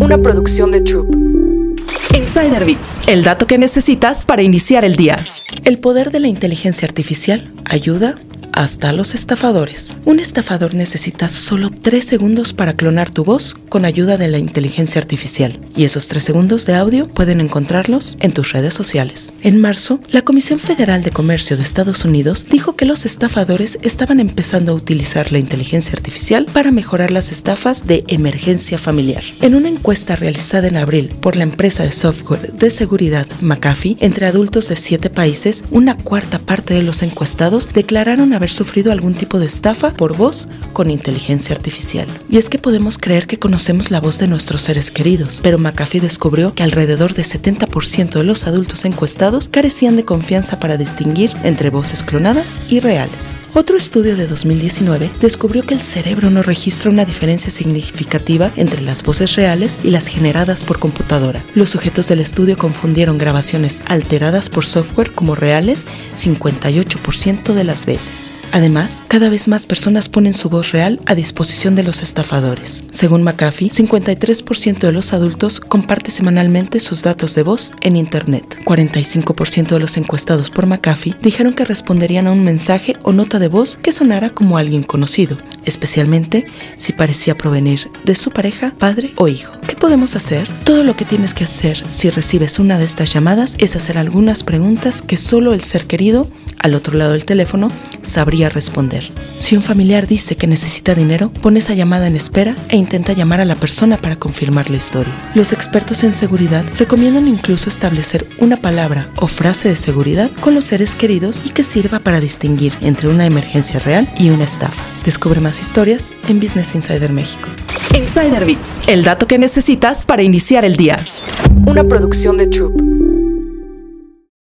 una producción de Troop. Insider Bits, el dato que necesitas para iniciar el día. El poder de la inteligencia artificial ayuda hasta los estafadores. Un estafador necesita solo 3 segundos para clonar tu voz con ayuda de la inteligencia artificial. Y esos 3 segundos de audio pueden encontrarlos en tus redes sociales. En marzo, la Comisión Federal de Comercio de Estados Unidos dijo que los estafadores estaban empezando a utilizar la inteligencia artificial para mejorar las estafas de emergencia familiar. En una encuesta realizada en abril por la empresa de software de seguridad McAfee entre adultos de 7 países, una cuarta parte de los encuestados declararon haber sufrido algún tipo de estafa por voz con inteligencia artificial. Y es que podemos creer que conocemos la voz de nuestros seres queridos, pero McAfee descubrió que alrededor de 70% de los adultos encuestados carecían de confianza para distinguir entre voces clonadas y reales. Otro estudio de 2019 descubrió que el cerebro no registra una diferencia significativa entre las voces reales y las generadas por computadora. Los sujetos del estudio confundieron grabaciones alteradas por software como reales 58% de las veces. Además, cada vez más personas ponen su voz real a disposición de los estafadores. Según McAfee, 53% de los adultos comparte semanalmente sus datos de voz en Internet. 45% de los encuestados por McAfee dijeron que responderían a un mensaje o nota de voz que sonara como alguien conocido, especialmente si parecía provenir de su pareja, padre o hijo. ¿Qué podemos hacer? Todo lo que tienes que hacer si recibes una de estas llamadas es hacer algunas preguntas que solo el ser querido al otro lado del teléfono sabría responder. Si un familiar dice que necesita dinero, pon esa llamada en espera e intenta llamar a la persona para confirmar la historia. Los expertos en seguridad recomiendan incluso establecer una palabra o frase de seguridad con los seres queridos y que sirva para distinguir entre una emergencia real y una estafa. Descubre más historias en Business Insider México. Insider Bits, el dato que necesitas para iniciar el día. Una producción de Troop.